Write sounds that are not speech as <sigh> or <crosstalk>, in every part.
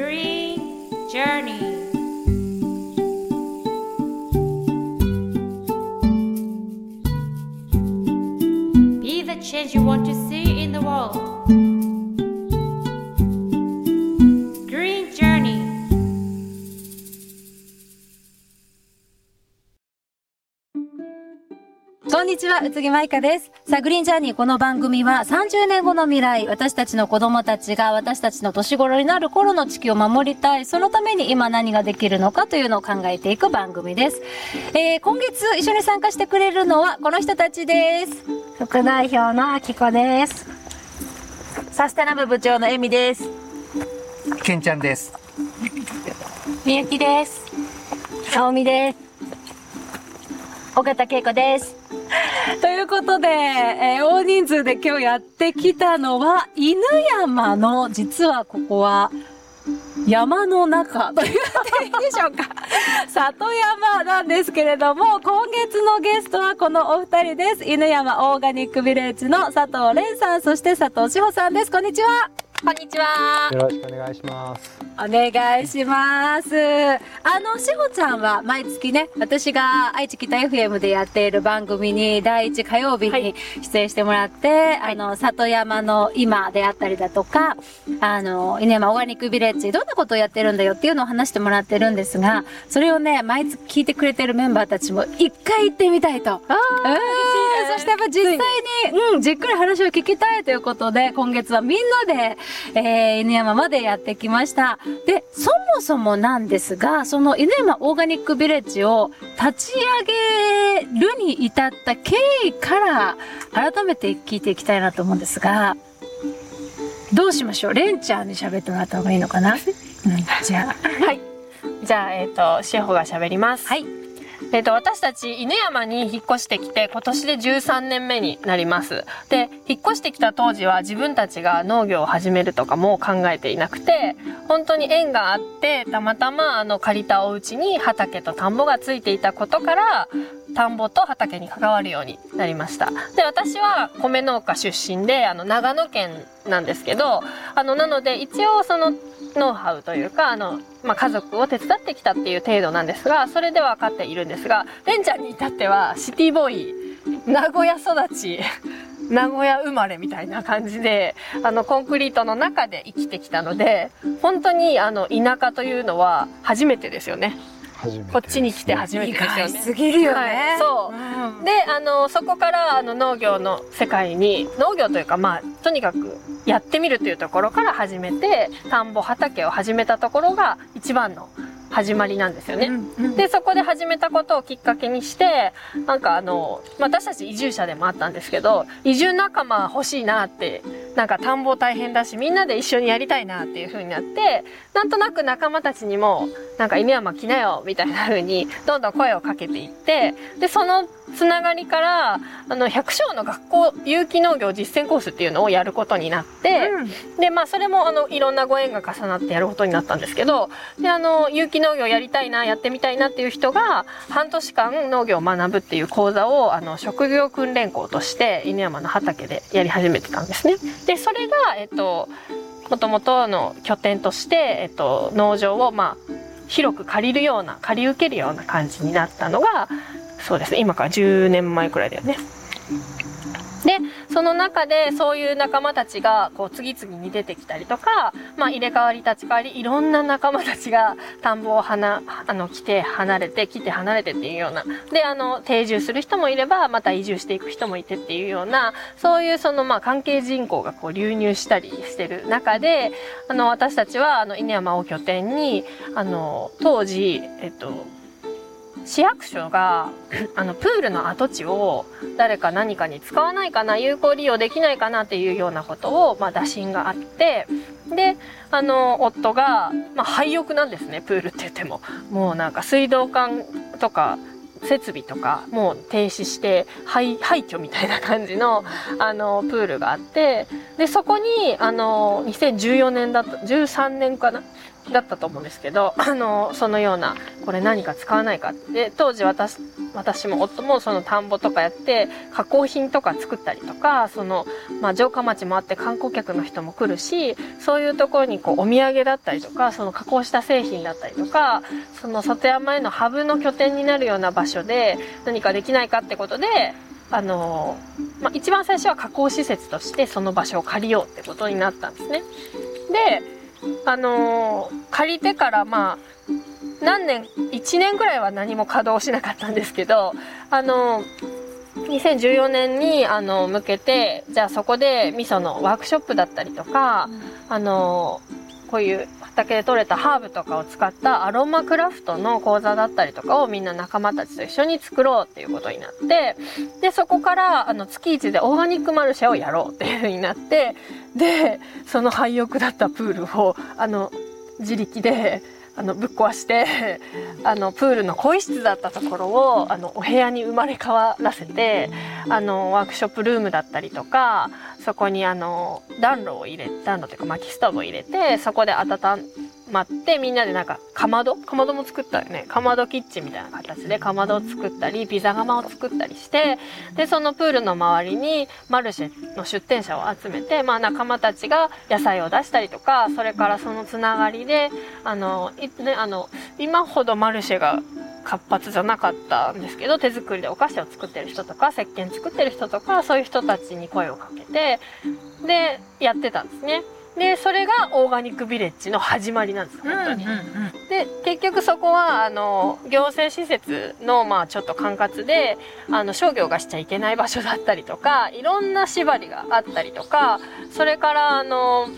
Green Journey. Be the change you want to see は、宇津木舞香です。さあ、グリーンジャーニー、この番組は30年後の未来、私たちの子供たちが私たちの年頃になる頃の地球を守りたい、そのために今何ができるのかというのを考えていく番組です。えー、今月一緒に参加してくれるのはこの人たちです。副代表のあきこです。サステナブ部長のエミです。けんちゃんです。みゆきです。あおみです。尾形恵子です。<laughs> ということで、えー大人数で今日やってきたのは、犬山の、実はここは、山の中と言っていいでしょうか。<laughs> 里山なんですけれども、今月のゲストはこのお二人です。犬山オーガニックビレッジの佐藤蓮さん、そして佐藤志保さんです。こんにちは。こんにちは。よろしくお願いします。お願いします。あの、しほちゃんは毎月ね、私が愛知北 FM でやっている番組に第一火曜日に出演してもらって、あの、里山の今であったりだとか、あの、犬山オーガニックビレッジ、どんなことをやってるんだよっていうのを話してもらってるんですが、それをね、毎月聞いてくれてるメンバーたちも一回行ってみたいと。うんそしてやっぱ実際に、うん、じっくり話を聞きたいということで、今月はみんなで、えー、犬山までやってきました。で、そもそもなんですが、その犬山オーガニックビレッジを立ち上げるに至った経緯から、改めて聞いていきたいなと思うんですが、どうしましょう？レンちゃんに喋ってもらった方がいいのかな？うん、じゃあ。はい。じゃあ、えっ、と、しほが喋ります。はい。えっ、と、私たち犬山に引っ越してきて、今年で13年目になります。で、引っ越してきた当時は自分たちが農業を始めるとかも考えていなくて、本当に縁があって、たまたまあの借りたお家に畑と田んぼがついていたことから、田んぼと畑に関わるようになりました。で、私は米農家出身で、あの、長野県なんですけど、あの、なので、一応その、ノウハウというか、あの、まあ、家族を手伝ってきたっていう程度なんですが、それで分かっているんですが、レンちゃんに至っては、シティボーイ、名古屋育ち、<laughs> 名古屋生まれみたいな感じで、あの、コンクリートの中で生きてきたので、本当に、あの、田舎というのは初めてですよね。こっちに来て初めてですよね。すぎるよね。はい。そう。で、あの、そこから、あの、農業の世界に、農業というか、まあ、とにかく、やってみるというところから始めて、田んぼ畑を始めたところが、一番の始まりなんですよね。で、そこで始めたことをきっかけにして、なんかあの、まあ私たち移住者でもあったんですけど、移住仲間欲しいなって、なんか田んぼ大変だし、みんなで一緒にやりたいなっていう風になって、なんとなく仲間たちにも、なんか犬山来なよ、みたいな風に、どんどん声をかけていって、で、そのつながりから、あの、百姓の学校有機農業実践コースっていうのをやることになって、で、まあ、それも、あの、いろんなご縁が重なってやることになったんですけど、で、あの、有機農業やりたいな、やってみたいなっていう人が、半年間農業を学ぶっていう講座を、あの、職業訓練校として、犬山の畑でやり始めてたんですね。で、それが、えっと、もともとの拠点として、えっと、農場を、まあ、広く借りるような、借り受けるような感じになったのが、そうですね、今から10年前くらいだよね。その中でそういう仲間たちがこう次々に出てきたりとか、まあ入れ替わり立ち替わり、いろんな仲間たちが田んぼを離、あの、来て離れて、来て離れてっていうような。で、あの、定住する人もいれば、また移住していく人もいてっていうような、そういうそのまあ関係人口がこう流入したりしてる中で、あの、私たちはあの、稲山を拠点に、あの、当時、えっと、市役所が、あの、プールの跡地を誰か何かに使わないかな、有効利用できないかなっていうようなことを、まあ、打診があって、で、あの、夫が、まあ、廃屋なんですね、プールって言っても。もうなんか水道管とか、設備とかもう停止して廃廃墟みたいな感じのあのプールがあってでそこにあの2014年だと13年かなだったと思うんですけど、あの、そのような、これ何か使わないかって、当時私、私も夫もその田んぼとかやって、加工品とか作ったりとか、その、まあ城下町もあって観光客の人も来るし、そういうところにこうお土産だったりとか、その加工した製品だったりとか、その里山へのハブの拠点になるような場所で何かできないかってことで、あの、まあ、一番最初は加工施設としてその場所を借りようってことになったんですね。で、あのー借りてからまあ、何年、1年ぐらいは何も稼働しなかったんですけど、あのー2014年にあの向けてじゃあそこで味噌のワークショップだったりとか、あのこういう畑で採れたハーブとかを使ったアロマクラフトの講座だったりとかをみんな仲間たちと一緒に作ろうっていうことになってでそこからあの月一でオーガニックマルシェをやろうっていうふうになってでその廃屋だったプールをあの自力であのぶっ壊して <laughs> あのプールの更衣室だったところをあのお部屋に生まれ変わらせてあのワークショップルームだったりとかそこにあの暖炉を入れ暖炉というか薪ストーブを入れてそこで温まってみんなでなんかかまど？かまども作ったよねかまどキッチンみたいな形でかまどを作ったりピザ窯を作ったりしてでそのプールの周りにマルシェの出店者を集めて、まあ、仲間たちが野菜を出したりとかそれからそのつながりであの、ね、あの今ほどマルシェが活発じゃなかったんですけど手作りでお菓子を作ってる人とか石鹸作ってる人とかそういう人たちに声をかけてでやってたんですね。でそれがオーガニックビレッジの始まりなんです本当に。で結局そこはあの行政施設のまあちょっと管轄であの商業がしちゃいけない場所だったりとかいろんな縛りがあったりとかそれからあの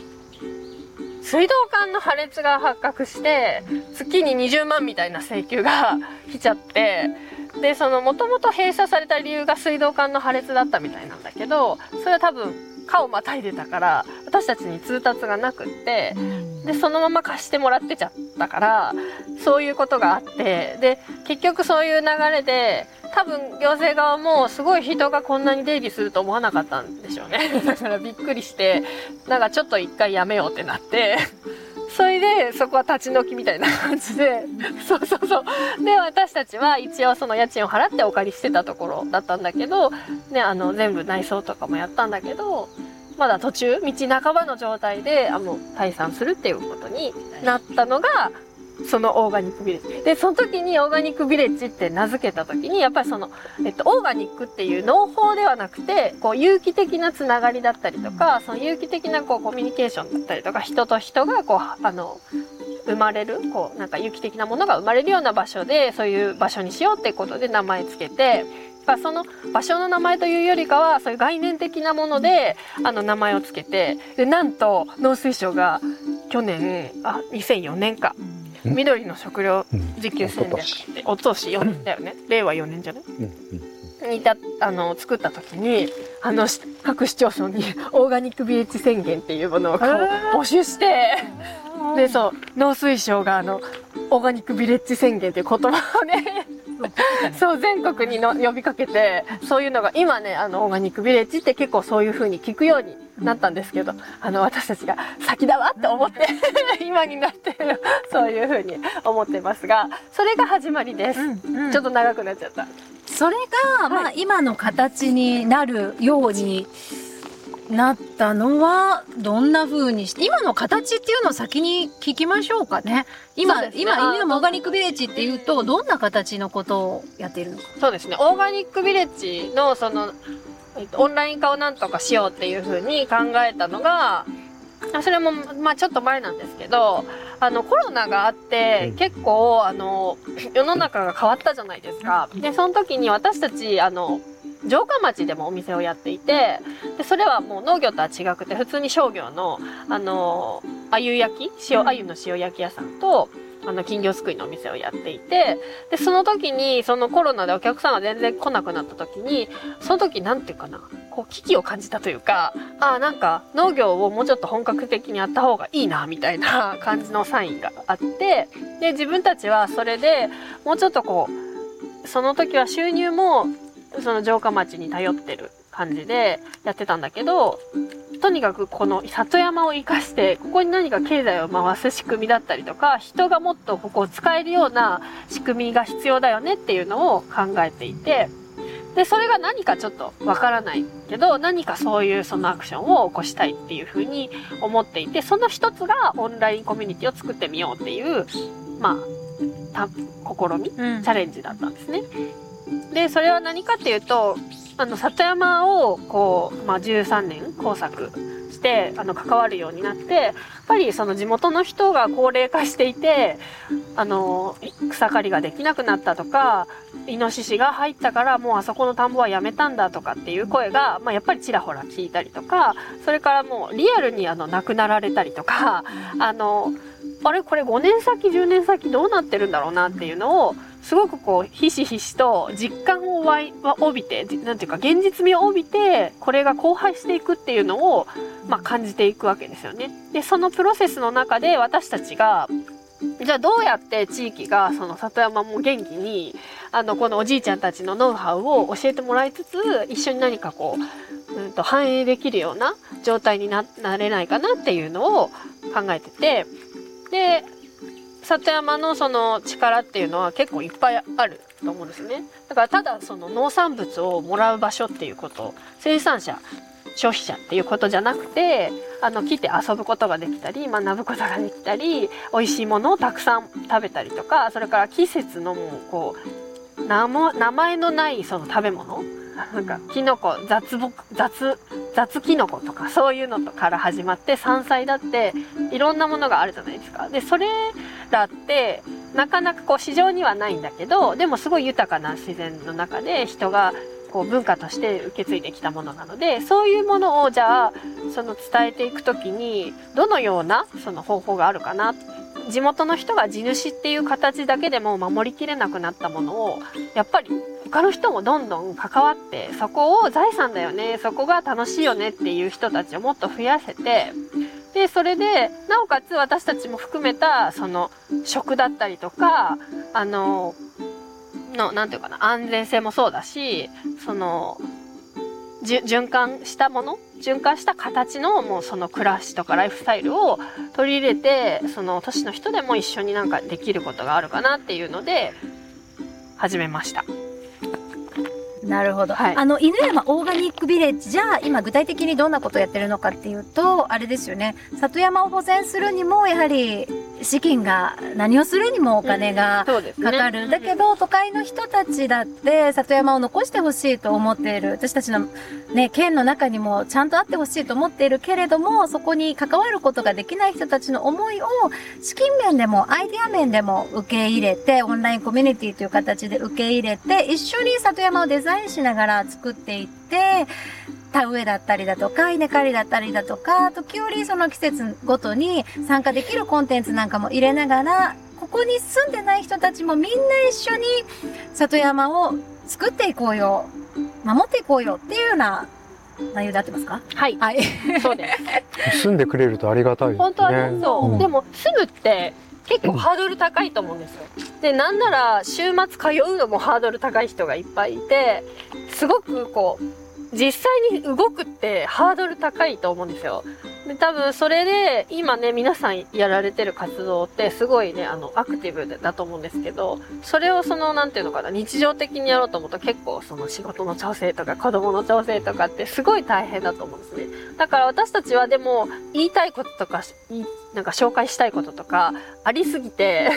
水道管の破裂が発覚して月に20万みたいな請求が <laughs> 来ちゃってでそのもともと閉鎖された理由が水道管の破裂だったみたいなんだけどそれは多分川をまたいでたから私たちに通達がなくってでそのまま貸してもらってちゃったからそういうことがあってで結局そういう流れで多分行政側もすごい人がこんなに出入りすると思わなかったんでしょうね。<laughs> だからびっくりしてなんかちょっと一回やめようってなってそれでそこは立ち退きみたいな感じで <laughs> そうそうそう。で私たちは一応その家賃を払ってお借りしてたところだったんだけど、ね、あの全部内装とかもやったんだけどまだ途中道半ばの状態であの退散するっていうことになったのがそのオーガニックビレッジ。で、その時にオーガニックビレッジって名付けた時に、やっぱりその、えっと、オーガニックっていう農法ではなくて、こう、有機的なつながりだったりとか、その有機的なこう、コミュニケーションだったりとか、人と人がこう、あの、生まれる、こう、なんか有機的なものが生まれるような場所で、そういう場所にしようってことで名前つけて、まあその場所の名前というよりかは、そういう概念的なもので、あの名前をつけて、で、なんと、農水省が去年、あ、2004年か、緑の食料自給戦略って、おとし4年だよね。令和4年じゃない？にた、あの、作った時に、あの、し各市町村に <laughs> オーガニックビレッジ宣言っていうものをこう募集して、で、そう、農水省があの、オーガニックビレッジ宣言っていう言葉をね、そう、全国にの呼びかけて、そういうのが、今ね、あの、オーガニックビレッジって結構そういう風に聞くようになったんですけど、あの、私たちが先だわって思って、<laughs> 今になって、そういう風に思ってますが、それが始まりです。ちょっと長くなっちゃった。それが、まあ、今の形になるようになったのは、どんな風にして、今の形っていうのを先に聞きましょうかね。今、ね今、あ犬のオーガニックビレッジっていうと、どんな形のことをやっているのか。そうですね。オーガニックビレッジの、その、えっと、オンライン化をなんとかしようっていうふうに考えたのが、あそれも、まあちょっと前なんですけど、あの、コロナがあって、結構、あの、世の中が変わったじゃないですか。で、その時に私たち、あの、城下町でもお店をやっていて、で、それはもう農業とは違くて、普通に商業の、あの、あゆ焼き塩、あゆの塩焼き屋さんと、あの、金魚すくいのお店をやっていて、で、その時に、そのコロナでお客さんが全然来なくなった時に、その時なんていうかな、こう危機を感じたというか、ああ、なんか農業をもうちょっと本格的にやった方がいいな、みたいな <laughs> 感じのサインがあって、で、自分たちはそれでもうちょっとこう、その時は収入も、その城下町に頼ってる感じでやってたんだけど、とにかくこの里山を活かして、ここに何か経済を回す仕組みだったりとか、人がもっとここを使えるような仕組みが必要だよねっていうのを考えていて、で、それが何かちょっとわからないけど、何かそういうそのアクションを起こしたいっていうふうに思っていて、その一つがオンラインコミュニティを作ってみようっていう、まあ、た、試み、チャレンジだったんですね。で、それは何かっていうと、あの、里山を、こう、まあ、13年工作して、あの、関わるようになって、やっぱりその地元の人が高齢化していて、あの、草刈りができなくなったとか、イノシシが入ったからもうあそこの田んぼはやめたんだとかっていう声が、まあ、やっぱりちらほら聞いたりとか、それからもうリアルにあの、亡くなられたりとか、あの、あれこれ5年先10年先どうなってるんだろうなっていうのをすごくこうひしひしと実感をわいは帯びてじなんていうか現実味を帯びてこれが荒廃していくっていうのを、まあ、感じていくわけですよね。でそのプロセスの中で私たちがじゃあどうやって地域がその里山も元気にあのこのおじいちゃんたちのノウハウを教えてもらいつつ一緒に何かこう、うん、と反映できるような状態にななれないかなっていうのを考えててで里山のその力っていうのは結構いっぱいあると思うんですね。だからただその農産物をもらう場所っていうこと生産者消費者っていうことじゃなくてあの来て遊ぶことができたり学ぶことができたり美味しいものをたくさん食べたりとかそれから季節のもうこう名も名前のないその食べ物なんかキノコ雑木雑雑キノコとかそういうのとから始まって山菜だっていろんなものがあるじゃないですか。でそれらってなかなかこう市場にはないんだけどでもすごい豊かな自然の中で人がこう文化として受け継いできたものなのでそういうものをじゃあその伝えていく時にどのようなその方法があるかな。地元の人が地主っていう形だけでも守りきれなくなったものをやっぱり他の人もどんどん関わってそこを財産だよねそこが楽しいよねっていう人たちをもっと増やせてでそれでなおかつ私たちも含めたその食だったりとかあののなんていうかな安全性もそうだしその循環したもの循環した形のもうその暮らしとかライフスタイルを取り入れてその都市の人でも一緒になんかできることがあるかなっていうので始めました。なるほど。はいあの、犬山オーガニックビレッジじゃあ、今具体的にどんなことをやってるのかっていうと、あれですよね。里山を保全するにも、やはり、資金が、何をするにもお金がかかる。だけど、都会の人たちだって、里山を残してほしいと思っている。私たちの、ね、県の中にもちゃんとあってほしいと思っているけれども、そこに関わることができない人たちの思いを、資金面でも、アイデア面でも受け入れて、オンラインコミュニティという形で受け入れて、一緒に里山をデザインしながら作っていって、田植えだったりだとか、稲刈りだったりだとか、時折その季節ごとに参加できるコンテンツなんかも入れながら、ここに住んでない人たちもみんな一緒に里山を作っていこうよ、守っていこうよっていうような内容で合ってますか？はい、はい。そうです。<laughs> 住んでくれるとありがたいですね。本当はね、そう、うんでも住むって結構ハードル高いと思うんですよ。で、なんなら週末通うのもハードル高い人がいっぱいいて、すごくこう、実際に動くってハードル高いと思うんですよ。で、多分それで今ね、皆さんやられてる活動ってすごいね、あの、アクティブだと思うんですけど、それをその、なんていうのかな、日常的にやろうと思うと結構その仕事の調整とか子供の調整とかってすごい大変だと思うんですね。だから私たちはでも言いたいこととか、なんか紹介したいこととかありすぎて、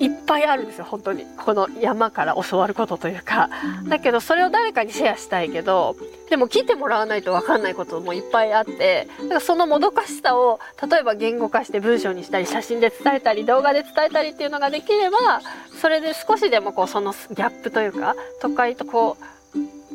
いっぱいあるんですよ、本当に。この山から教わることというか。だけどそれを誰かにシェアしたいけど、でも来てもらわないとわかんないこともいっぱいあって、だからそのもどかしさを例えば言語化して文章にしたり写真で伝えたり動画で伝えたりっていうのができれば、それで少しでもこうそのギャップというか、都会とこう、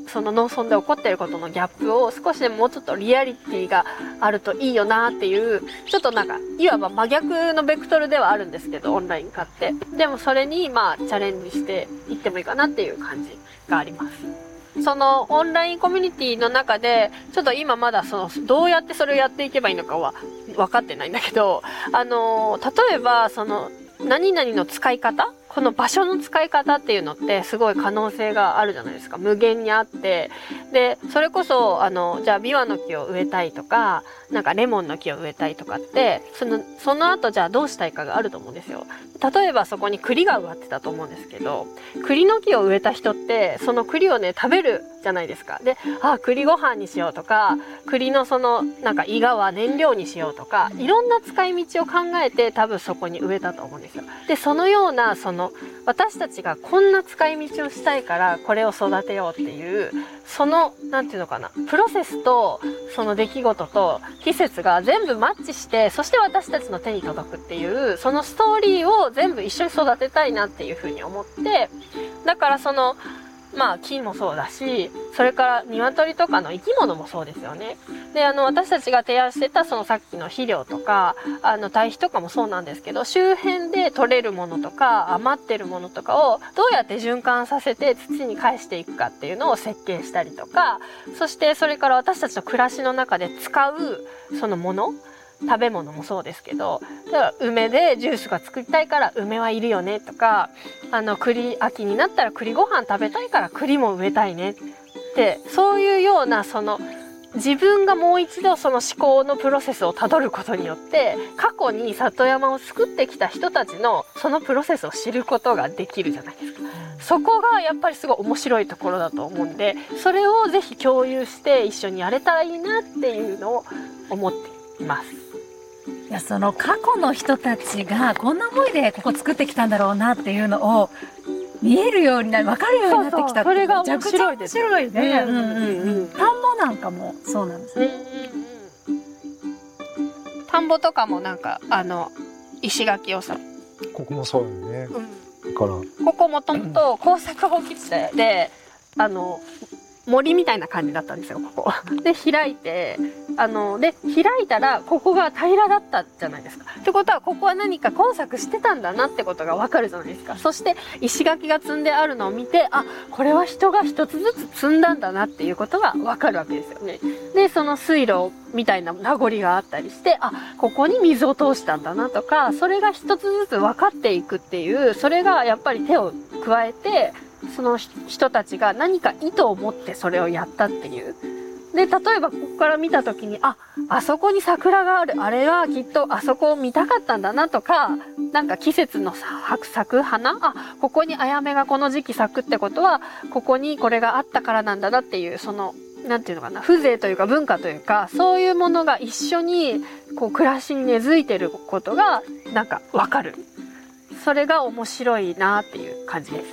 その農村で起こっていることのギャップを少しでももうちょっとリアリティがあるといいよなっていう、ちょっとなんか、いわば真逆のベクトルではあるんですけど、オンライン化って。でもそれに、まあ、チャレンジしていってもいいかなっていう感じがあります。そのオンラインコミュニティの中で、ちょっと今まだその、どうやってそれをやっていけばいいのかは分かってないんだけど、あの、例えばその、何々の使い方この場所の使い方っていうのってすごい可能性があるじゃないですか。無限にあって。でそれこそあのじゃあビワの木を植えたいとかなんかレモンの木を植えたいとかってそのその後じゃあどうしたいかがあると思うんですよ。例えばそこに栗が植わってたと思うんですけど栗の木を植えた人ってその栗をね食べるじゃないですか。であ栗ご飯にしようとか栗のそのなんか伊賀は燃料にしようとかいろんな使い道を考えて多分そこに植えたと思うんですよ。でそのようなその私たちがこんな使い道をしたいからこれを育てようっていうその何て言うのかなプロセスとその出来事と季節が全部マッチしてそして私たちの手に届くっていうそのストーリーを全部一緒に育てたいなっていうふうに思ってだからそのまあ木もそうだし、それから鶏とかの生き物もそうですよね。で、あの、私たちが提案してたそのさっきの肥料とか、あの、堆肥とかもそうなんですけど、周辺で取れるものとか、余ってるものとかをどうやって循環させて土に返していくかっていうのを設計したりとか、そしてそれから私たちの暮らしの中で使うそのもの、食べ物もそうですけどだから梅でジュースが作りたいから梅はいるよねとかあの栗秋になったら栗ご飯食べたいから栗も植えたいねってそういうようなその自分がもう一度その思考のプロセスをたどることによって過去に里山を作ってきた人たちのそのプロセスを知ることができるじゃないですか。そこがやっぱりすごい面白いところだと思うんでそれをぜひ共有して一緒にやれたらいいなっていうのを思っています。いやその過去の人たちがこんな思いでここ作ってきたんだろうなっていうのを見えるようになる分かるようになってきたそうそうそれがめちゃくちゃ面白いね。うんうんうんうん田んぼなんかもそうなんですね。田んぼとかもなんかあの石垣をさ、ここもそうよね。うんだから、ここもともと工作放棄地で、あの、森みたいな感じだったんですよ、ここ。で、開いて、あの、で、開いたら、ここが平らだったじゃないですか。ってことは、ここは何か工作してたんだなってことがわかるじゃないですか。そして、石垣が積んであるのを見て、あ、これは人が一つずつ積んだんだなっていうことがわかるわけですよね。で、その水路みたいな名残があったりして、あ、ここに水を通したんだなとか、それが一つずつ分かっていくっていう、それがやっぱり手を加えて、その人たちが何か意図を持ってそれをやったっていう。で、例えばここから見た時に、あ、あそこに桜がある。あれはきっとあそこを見たかったんだなとか、なんか季節の咲く花あ、ここにあやめがこの時期咲くってことは、ここにこれがあったからなんだなっていう、その、なんていうのかな、風情というか文化というか、そういうものが一緒に、こう、暮らしに根付いてることが、なんかわかる。それが面白いなっていう感じです。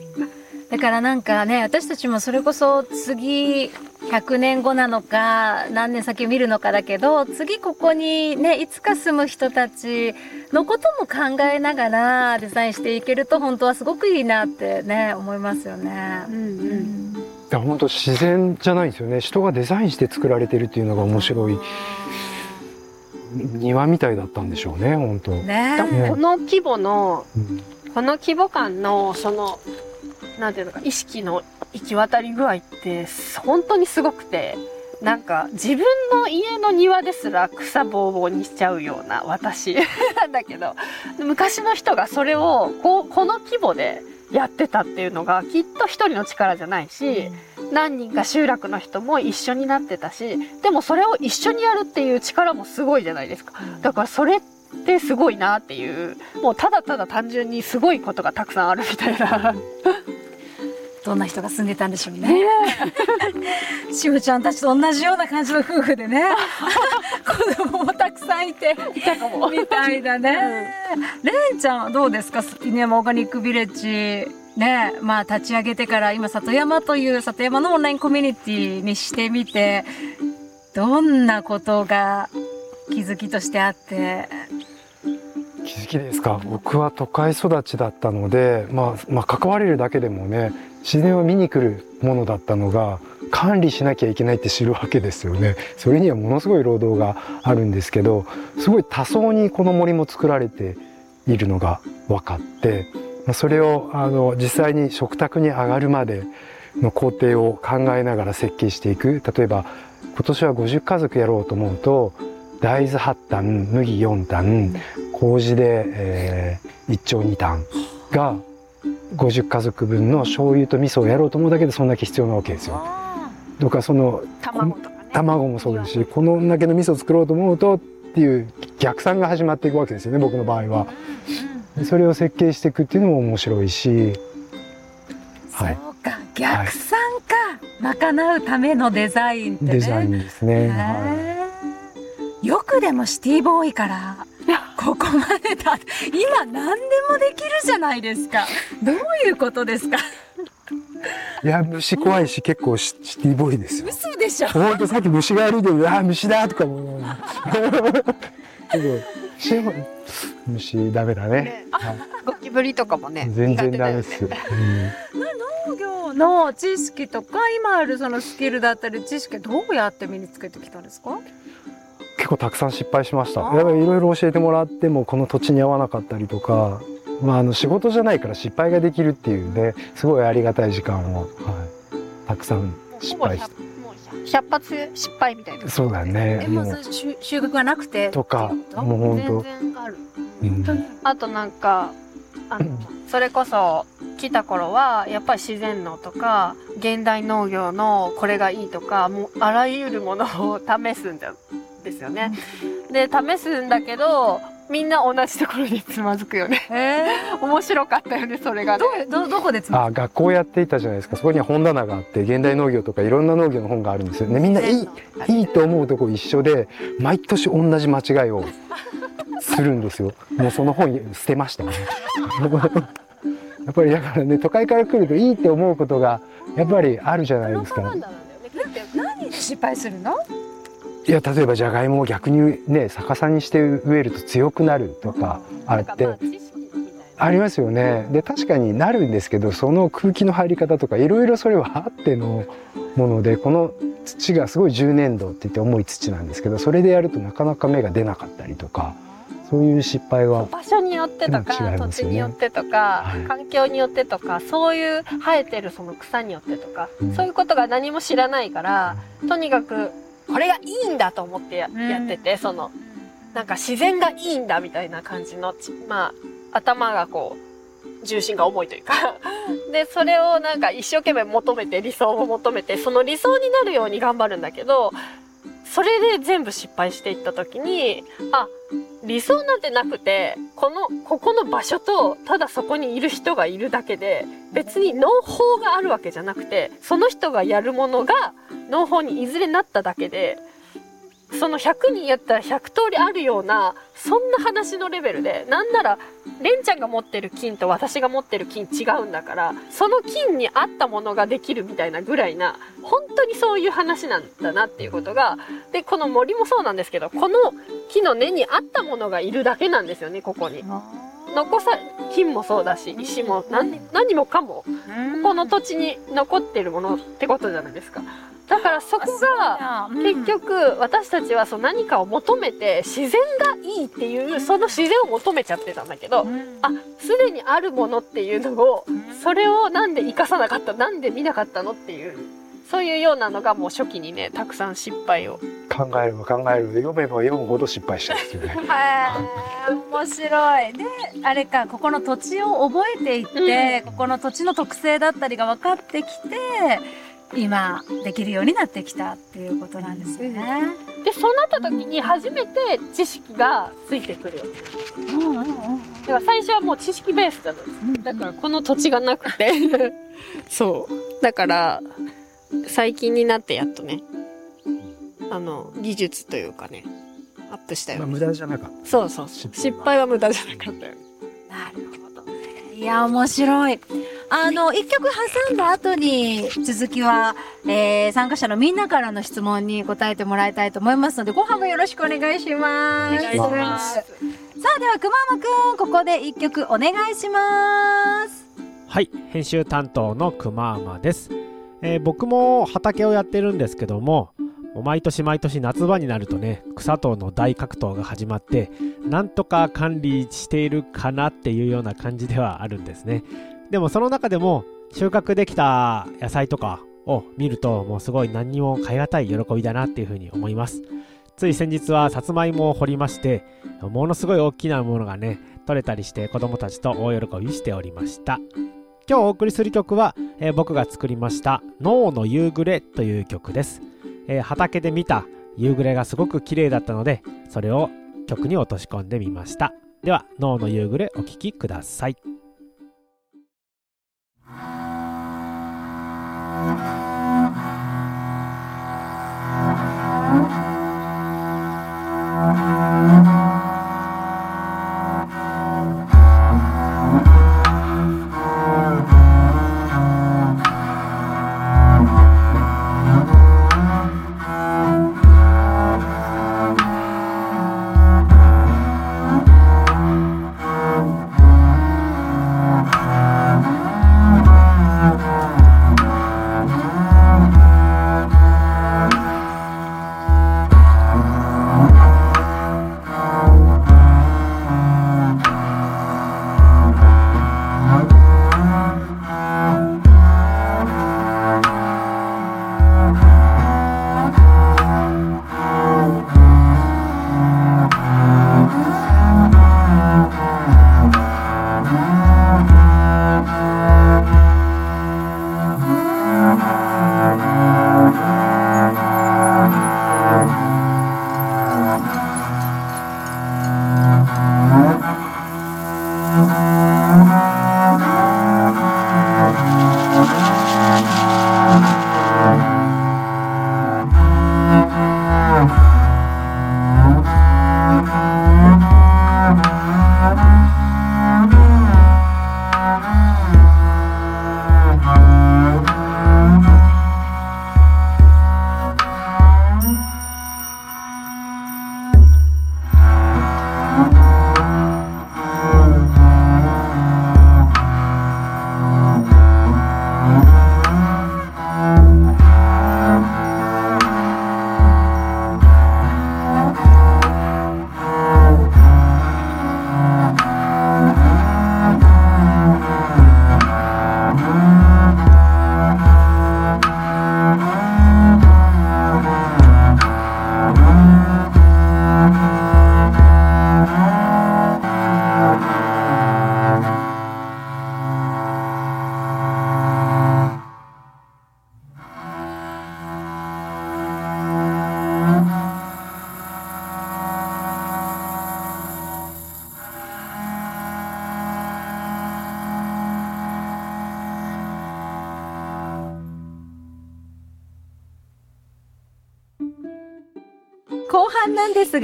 <laughs> だからなんかね、私たちもそれこそ次100年後なのか何年先見るのかだけど、次ここにね、いつか住む人たちのことも考えながらデザインしていけると本当はすごくいいなってね、思いますよね。うんうん。いや本当自然じゃないんですよね。人がデザインして作られてるっていうのが面白い。庭みたいだったんでしょうね、本当。ねね。この規模の、うん。この規模感の、その、なんていうのか、意識の行き渡り具合って、本当にすごくて、なんか、自分の家の庭ですら草ぼうぼうにしちゃうような私なんだけど、昔の人がそれを、こう、この規模でやってたっていうのが、きっと一人の力じゃないし、何人か集落の人も一緒になってたし、でもそれを一緒にやるっていう力もすごいじゃないですか。だからそれってすごいなっていう、もうただただ単純にすごいことがたくさんあるみたいな。どんな人が住んでたんでしょうね。<laughs> しおちゃんたちと同じような感じの夫婦でね、<laughs> 子供もたくさんいて、いたかも。みたいだね。レンちゃんはどうですか？犬山オーガニックビレッジ。ねまあ立ち上げてから今里山という里山のオンラインコミュニティにしてみて、どんなことが気づきとしてあって、気づきですか？僕は都会育ちだったので、まあ、まあ関われるだけでもね自然を見に来るものだったのが管理しなきゃいけないって知るわけですよね。それにはものすごい労働があるんですけどすごい多層にこの森も作られているのが分かってそれをあの実際に食卓に上がるまでの工程を考えながら設計していく。例えば今年は50家族やろうと思うと大豆8単麦4単麹で、えー、1丁2単が50家族分の醤油と味噌をやろうと思うだけでそんだけ必要なわけですよ。とかその卵ね。卵もそうですしこのだけの味噌を作ろうと思うとっていう逆算が始まっていくわけですよね僕の場合は。でそれを設計していくっていうのも面白いし、はい、そうか。逆算か、賄うためのデザインってね。デザインですね。はいよくでもシティボーイから <laughs> ここまでだ。今何でもできるじゃないですか。どういうことですか。いや虫怖いし結構シシティボーイですよ。嘘でしょ。ほんとさっき虫が歩いてる。ああ虫だとか思いながらけどし虫ダメだね。はい。ゴキブリとかもね全然ダメです。うん農業の知識とか今あるそのスキルだったり知識どうやって身につけてきたんですか結構たくさん失敗しました。あーやっぱりいろいろ教えてもらってもこの土地に合わなかったりとか、まああの仕事じゃないから失敗ができるっていうね、すごいありがたい時間を、はい、たくさん失敗しほぼもう百発失敗みたいなて。そうだね。えももう収収穫がなくて？とかもう本当。あるうんあとなんかあの <clears throat> それこそ来た頃はやっぱり自然農とか現代農業のこれがいいとかもうあらゆるものを試すんだですよね。で試すんだけどみんな同じところでつまずくよね。え <laughs> 面白かったよねそれがね。どどどこでつまあ学校やっていたじゃないですか。そこには本棚があって現代農業とかいろんな農業の本があるんですよ。ねみんないいいいと思うとこ一緒で毎年同じ間違いをするんですよ。もうその本捨てましたね。<laughs> やっぱりだからね都会から来るといいって思うことがやっぱりあるじゃないですか。何失敗するの？いや例えばじゃがいもを逆にね逆さにして植えると強くなるとかあってありますよね。で確かになるんですけどその空気の入り方とかいろいろそれはあってのものでこの土がすごい10年度って言って重い土なんですけどそれでやるとなかなか芽が出なかったりとかそういう失敗は場所によってとか、違い土地によってとか、はい環境によってとかそういう生えてるその草によってとか、うんそういうことが何も知らないからとにかくこれがいいんだと思ってや,、っててそのなんか自然がいいんだみたいな感じのちまあ頭がこう重心が重いというか。でそれをなんか一生懸命求めて理想を求めてその理想になるように頑張るんだけどそれで全部失敗していった時にあ理想なんてなくてこのここの場所とただそこにいる人がいるだけで別に農法があるわけじゃなくてその人がやるものが農法にいずれなっただけでその100人やったら100通りあるようなそんな話のレベルでなんならレンちゃんが持ってる金と私が持ってる金違うんだからその金に合ったものができるみたいなぐらいな本当にそういう話なんだなっていうことがでこの森もそうなんですけどこの木の根に合ったものがいるだけなんですよねここに。残さ金もそうだし石も何何もかもここの土地に残ってるものってことじゃないですか。だからそこが結局私たちはそう何かを求めて自然がいいっていうその自然を求めちゃってたんだけどあすでにあるものっていうのをそれをなんで生かさなかったなんで見なかったのっていうそういうようなのがもう初期にねたくさん失敗を。考えれば考える読めば読むほど失敗しちゃうんですよね。<laughs> 面白い。であれかここの土地を覚えていって、ここの土地の特性だったりが分かってきて今できるようになってきたっていうことなんですよね。でそうなった時に初めて知識がついてくるよ。うんうんうんだから最初はもう知識ベースだっただからこの土地がなくて。そう。だから最近になってやっとねあの技術というかねアップしたよ、まあ無駄じゃなかっそうそう。そう失敗は無駄じゃなかったよ。なるほど。いや、面白い。あの、一曲挟んだ後に、続きは、えー、参加者のみんなからの質問に答えてもらいたいと思いますので、後半もよろしくお願いします。お願いしますさあ、では、くままくん、ここで一曲お願いします。はい、編集担当のくまーまです、えー僕も畑をやってるんですけども、もう毎年毎年夏場になるとね、草との大格闘が始まって、なんとか管理しているかなっていうような感じではあるんですね。でもその中でも収穫できた野菜とかを見ると、もうすごい何にも代え難い喜びだなっていうふうに思います。つい先日はさつまいもを掘りまして、ものすごい大きなものがね、取れたりして子供たちと大喜びしておりました。今日お送りする曲は、えー僕が作りました「脳の夕暮れ」という曲です、えー畑で見た夕暮れがすごく綺麗だったのでそれを曲に落とし込んでみました。では「脳の夕暮れ」お聴きください。後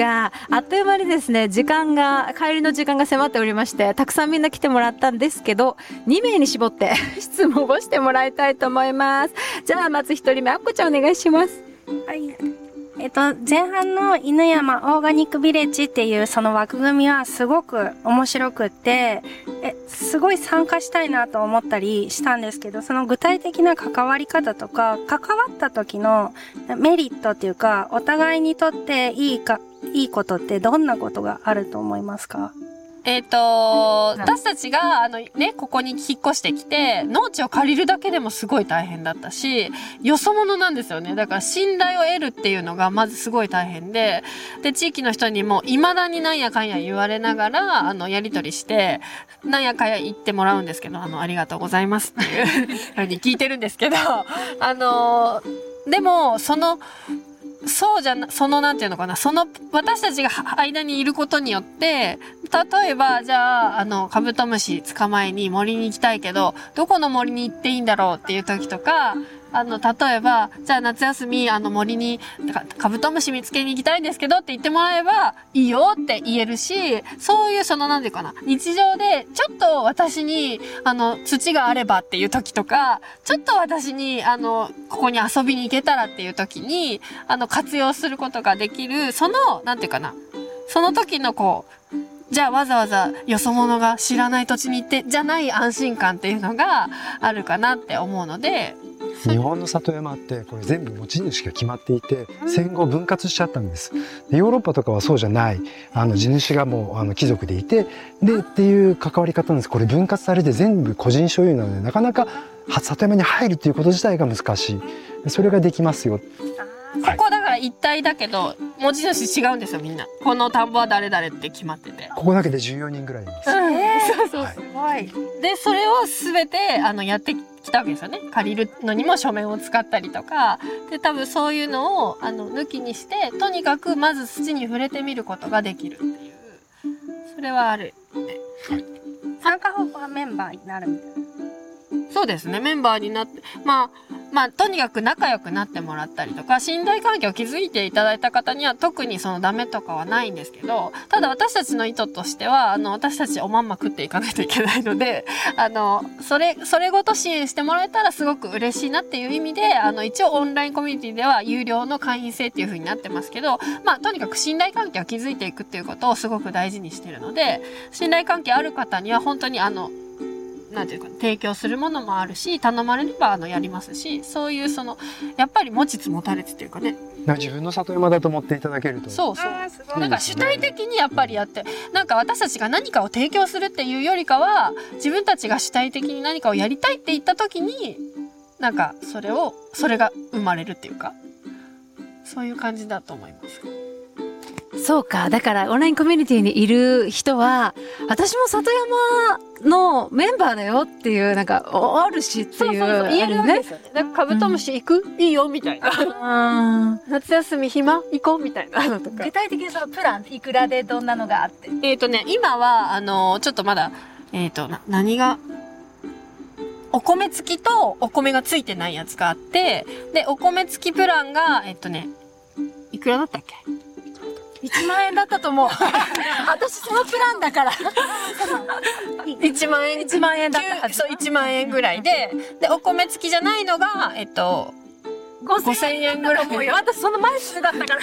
が、あっという間にですね、時間が、帰りの時間が迫っておりまして、たくさんみんな来てもらったんですけど、2名に絞って <laughs> 質問をしてもらいたいと思います。じゃあ、まず1人目、あっこちゃんお願いします。はい。えっと、前半の犬山オーガニックビレッジっていうその枠組みはすごく面白くって、え、すごい参加したいなと思ったりしたんですけど、その具体的な関わり方とか、関わった時のメリットっていうか、お互いにとっていいか、いいことってどんなことがあると思いますか？えっ、と、私たちが、あのね、ここに引っ越してきて、農地を借りるだけでもすごい大変だったし、よそ者なんですよね。だから信頼を得るっていうのがまずすごい大変で、で、地域の人にも未だになんやかんや言われながら、あの、やりとりして、なんやかんや言ってもらうんですけど、あの、ありがとうございますっていうふうに聞いてるんですけど、あの、でも、その、そうじゃな、そのなんていうのかな、その私たちが間にいることによって、例えば、じゃあ、あの、カブトムシ捕まえに森に行きたいけど、どこの森に行っていいんだろうっていう時とか、あの、例えば、じゃあ夏休み、あの森に、かカブトムシ見つけに行きたいんですけどって言ってもらえば、いいよって言えるし、そういうその、なんていうかな、日常で、ちょっと私に、あの、土があればっていう時とか、ちょっと私に、あの、ここに遊びに行けたらっていう時に、あの、活用することができる、その、なんていうかな、その時のこう、じゃあわざわざよそ者が知らない土地に行って、じゃない安心感っていうのがあるかなって思うので、日本の里山ってこれ全部持ち主が決まっていて戦後分割しちゃったんです。でヨーロッパとかはそうじゃないあの地主がもうあの貴族でいてでっていう関わり方なんです。これ分割されて全部個人所有なのでなかなかは里山に入るっていうこと自体が難しい。それができますよ。そこだから一体だけど文字主違うんですよみんな。この田んぼは誰々って決まってて。ここだけで14人ぐらいいます。そうそうはいすごい。でそれを全てあのやって来たわけですよね。借りるのにも書面を使ったりとか。で多分そういうのをあの抜きにしてとにかくまず土に触れてみることができるっていう。それはある参加方法はメンバーになるみたいな。そうですね。メンバーになってまあまあとにかく仲良くなってもらったりとか信頼関係を築いていただいた方には特にそのダメとかはないんですけどただ私たちの意図としてはあの私たちおまんま食っていかないといけないのであのそれそれごと支援してもらえたらすごく嬉しいなっていう意味であの一応オンラインコミュニティでは有料の会員制っていう風になってますけどまあとにかく信頼関係を築いていくっていうことをすごく大事にしてるので信頼関係ある方には本当にあのなんていうか提供するものもあるし頼まれればあのやりますしそういうそのやっぱり持ちつ持たれつっていうかねな自分の里山だと思っていただけると。そうそうあーすごいなんか主体的にやっぱりやってなんか私たちが何かを提供するっていうよりかは自分たちが主体的に何かをやりたいって言った時になんかそれをそれが生まれるっていうかそういう感じだと思います。そうか。だから、オンラインコミュニティにいる人は、私も里山のメンバーだよっていう、なんか、おあるしっていう。そうそうそう言えるわけあですよね。なんかカブトムシ行く、いいよみたいな。うん <laughs> 夏休み暇？行こうみたいなのとか具。体的にそのプラン、いくらでどんなのがあって。えっ、とね、今は、あのちょっとまだ、えっ、と、な、何が、お米付きとお米が付いてないやつがあって、で、お米付きプランが、えっ、とね、いくらだったっけ？1万円だったと思う。<laughs> 私そのプランだから。<laughs> 1万円1万円だったはず。そう、1万円ぐらいで、で、お米付きじゃないのが、えっと、5000円ぐらい。思うよ。私その前数だったから。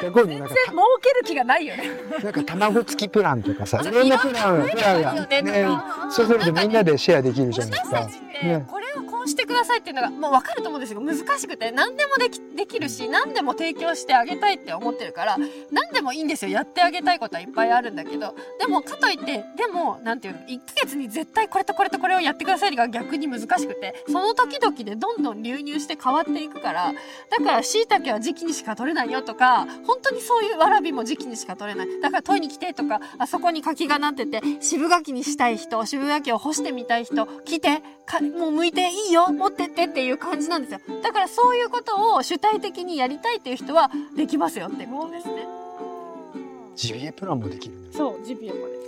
すごいねなんか儲ける気がないよね。たなんか卵付きプランとかさ、いろんなプランプランがねね、そうするとみんなでシェアできるじゃないですか私たち。ってね、これをしてくださいっていうのが、もう分かると思うんですけど、難しくて、何でもでき、できるし、何でも提供してあげたいって思ってるから、何でもいいんですよ。やってあげたいことはいっぱいあるんだけど、でも、かといって、でも、なんていうの、1ヶ月に絶対これとこれとこれをやってくださいが逆に難しくて、その時々でどんどん流入して変わっていくから、だから椎茸は時期にしか取れないよとか、本当にそういうわらびも時期にしか取れない。だから取りに来てとか、あそこに柿がなってて、渋柿にしたい人、渋柿を干してみたい人、来て、もう剥いていいよ、持ってってっていう感じなんですよ。だからそういうことを主体的にやりたいっていう人はできますよってことですね。ジビエプランもできるね。そう、ジビエまで。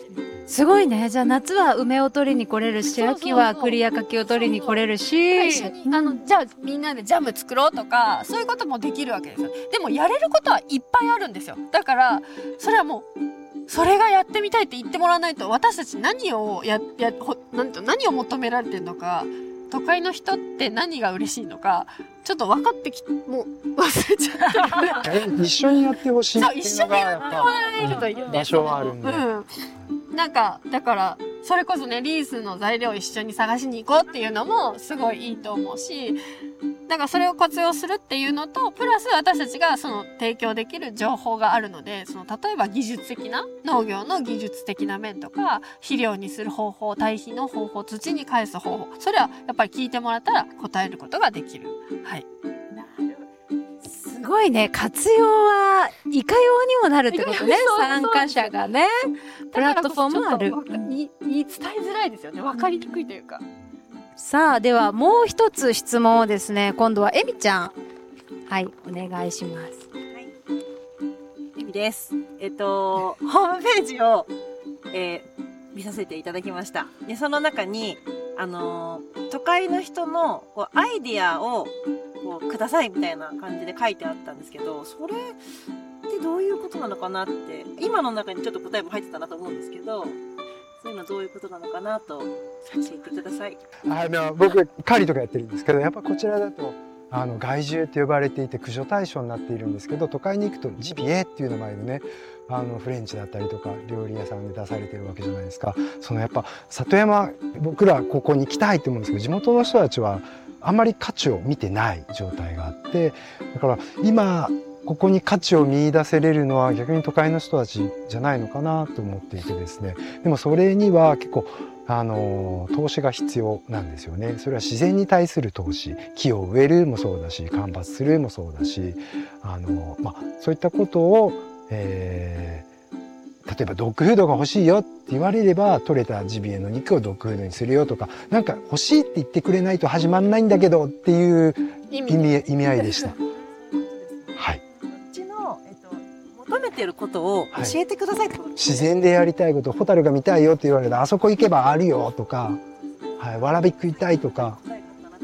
すごいね。じゃあ夏は梅を取りに来れるし、秋は栗や柿を取りに来れるし。一緒に、あの、じゃあみんなでジャム作ろうとか、そういうこともできるわけですよ。でもやれることはいっぱいあるんですよ。だから、それはもう、それがやってみたいって言ってもらわないと、私たち何をや、や、ほなんていうの何を求められてるのか、都会の人って何が嬉しいのか、ちょっと分かってき、もう忘れちゃった。<laughs> え一緒にやってほしいっていうのがやっもらえるといいよね。ぱ場所はあるんで。うん。なんか、だから、それこそね、リースの材料を一緒に探しに行こうっていうのもすごいいいと思うし、だかそれを活用するっていうのと、プラス私たちがその提供できる情報があるので、その例えば技術的な、農業の技術的な面とか、肥料にする方法、堆肥の方法、土に返す方法、それはやっぱり聞いてもらったら答えることができる。はい。すごいね。活用はいかようにもなるってことねそう。そう参加者がね。プラットフォームもある伝えづらいですよね。わかりにくいというか。さあ、ではもう一つ質問をですね、今度はエミちゃん。はい、お願いします。意味です。えっと、ホームページを、えー見させていただきました。で、その中に、あのー都会の人のこうアイディアをこうくださいみたいな感じで書いてあったんですけど、それってどういうことなのかなって、今の中にちょっと答えも入ってたなと思うんですけど、そういうのはどういうことなのかなと教えてください。あの僕狩りとかやってるんですけどやっぱこちらだとあの害獣って呼ばれていて駆除対象になっているんですけど都会に行くとジビエっていう名前でねあのフレンチだったりとか料理屋さんで出されてるわけじゃないですか。そのやっぱ里山僕らここに来たいと思うんですけど地元の人たちはあんまり価値を見てない状態があってだから今ここに価値を見出せれるのは逆に都会の人たちじゃないのかなと思っていてですね。でもそれには結構あの投資が必要なんですよね。それは自然に対する投資。木を植えるもそうだし間伐するもそうだしあの、まあ、そういったことを、えー例えばドッグフードが欲しいよって言われれば取れたジビエの肉をドッグフードにするよとかなんか欲しいって言ってくれないと始まんないんだけどっていう意意味意味合いでした。<laughs> はい、こっちの、えっと、求めてることを教えてくださいってことですね。自然でやりたいことホタルが見たいよって言われたらあそこ行けばあるよとか、はい、わらび食いたいとか、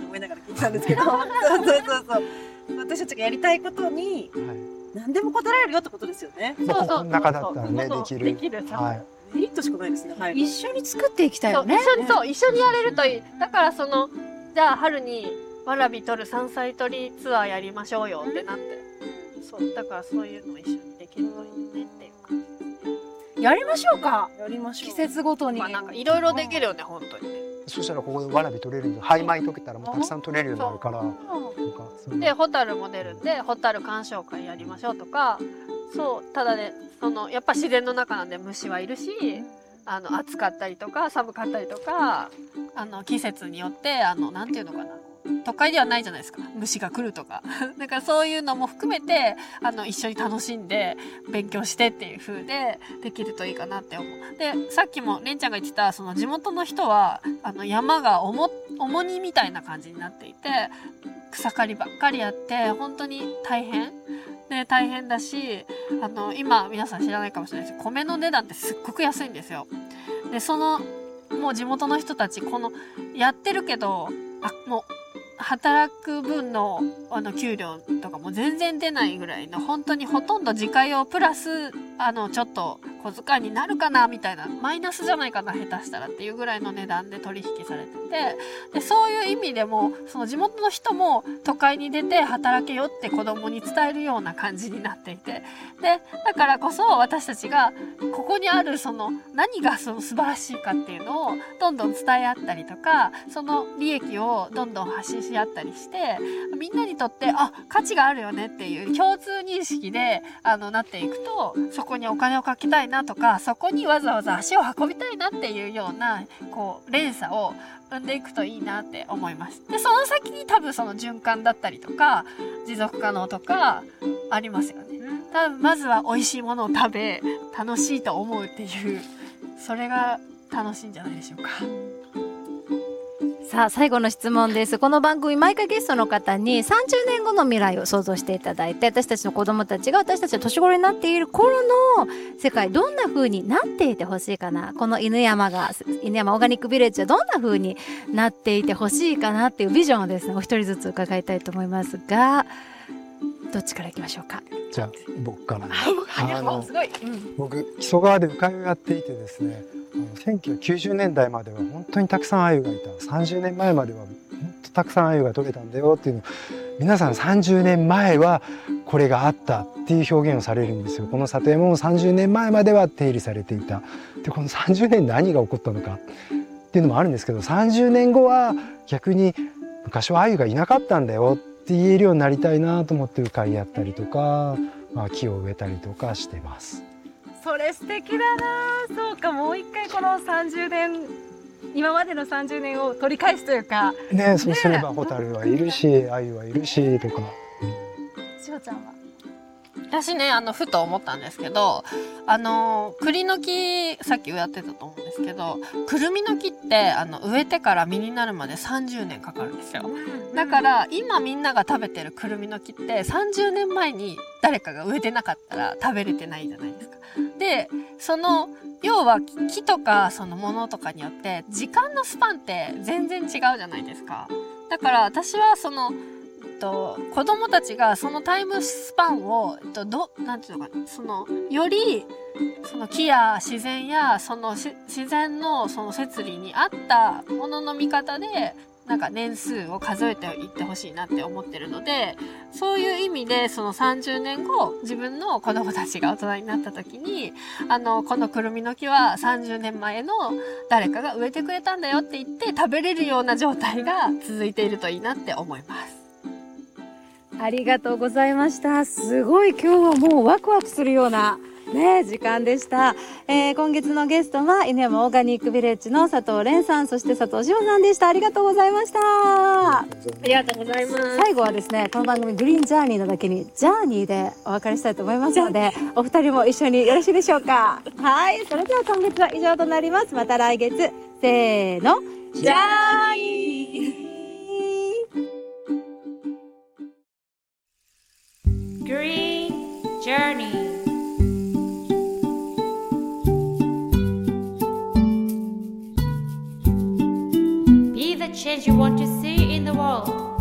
思いながら聞いてたんですけど。<laughs> そうそうそうそう。私たちがやりたいことにはい何でも答えられるよってことですよね。まあここの中だったらねそうそう。できる。できる。はい、メリットしかないですね。はい。一緒に作っていきたいそうよね。一緒にそう一緒にやれるといい。だからそのじゃあ春にわらび取る山菜取りツアーやりましょうよってなって。そうだからそういうのを一緒にできるといいねっていう感じやりましょうか。やりましょう。季節ごとに。まあなんかいろいろできるよね本当にね。そしたらここでわらび取れるんで灰米溶けたらもうたくさん取れるようになるからかでホタルも出るんでホタル鑑賞会やりましょうとかそうただねそのやっぱ自然の中なんで虫はいるしあの暑かったりとか寒かったりとかあの季節によってあのなんていうのかな都会ではないじゃないですか。虫が来るとか。<laughs> だからそういうのも含めてあの一緒に楽しんで勉強してっていう風でできるといいかなって思う。でさっきもれんちゃんが言ってたその地元の人はあの山が重重荷みたいな感じになっていて草刈りばっかりやって本当に大変。で大変だしあの今皆さん知らないかもしれないです米の値段ってすっごく安いんですよ。でそのもう地元の人たちこのやってるけどあもう働く分のあの給料とかも全然出ないぐらいの本当にほとんど自家用プラスあのちょっと小遣いになるかなみたいなマイナスじゃないかな下手したらっていうぐらいの値段で取引されててでそういう意味でもその地元の人も都会に出て働けよって子供に伝えるような感じになっていてでだからこそ私たちがここにあるその何がその素晴らしいかっていうのをどんどん伝え合ったりとかその利益をどんどん発信し合ったりしてみんなにとってあ価値があるよねっていう共通認識であのなっていくとそこにお金をかけたいなとかそこにわざわざ足を運びたいなっていうようなこう連鎖を生んでいくといいなって思います。でその先に多分その循環だったりとか持続可能とかありますよね。多分まずは美味しいものを食べ楽しいと思うっていうそれが楽しいんじゃないでしょうか。さあ最後の質問です。この番組毎回ゲストの方に30年後の未来を想像していただいて私たちの子供たちが私たちの年頃になっている頃の世界どんな風になっていてほしいかな。この犬山が犬山オーガニックビレッジはどんな風になっていてほしいかなっていうビジョンをですねお一人ずつ伺いたいと思いますがどっちからいきましょうか？じゃあ僕からね。ああのすごい、うん。僕木曽川で鵜飼いをやっていてですねあの1990年代までは本当にたくさん鮎がいた。30年前までは本当たくさん鮎が取れたんだよっていうの。を皆さん30年前はこれがあったっていう表現をされるんですよ。この里山も30年前までは手入れされていた。でこの30年何が起こったのか。っていうのもあるんですけど30年後は逆に昔は鮎がいなかったんだよって言えるようになりたいなと思って鵜飼いやったりとか、まあ、木を植えたりとかしてます。それ素敵だな。そうかもう一回この30年今までの30年を取り返すというか。ねそうすればホタルはいるし鮎はいるしとか。しおちゃんは？私ねあのふと思ったんですけどあの栗の木さっきやってたと思うんですけどくるみの木ってあの植えてから実になるまで30年かかるんですよだから今みんなが食べてるくるみの木って30年前に誰かが植えてなかったら食べれてないじゃないですか。でその要は木とかそのものとかによって時間のスパンって全然違うじゃないですか。だから私はそのと、子供たちがそのタイムスパンを、えっと、ど、なんていうのか、その、より、その木や自然や、その自然のその摂理に合ったものの見方で、なんか年数を数えていってほしいなって思ってるので、そういう意味で、その30年後、自分の子供たちが大人になった時に、あの、このくるみの木は30年前の誰かが植えてくれたんだよって言って食べれるような状態が続いているといいなって思います。ありがとうございました。すごい今日はもうワクワクするようなね時間でした。えー今月のゲストは、犬山オーガニックビレッジの佐藤蓮さん、そして佐藤志保さんでした。ありがとうございました。ありがとうございます。最後はですね、この番組グリーンジャーニーのだけに、ジャーニーでお別れしたいと思いますので、お二人も一緒によろしいでしょうか。はい。それでは今月は以上となります。また来月、せーの、ジャーニー Green Journey. Be the change you want to see in the world.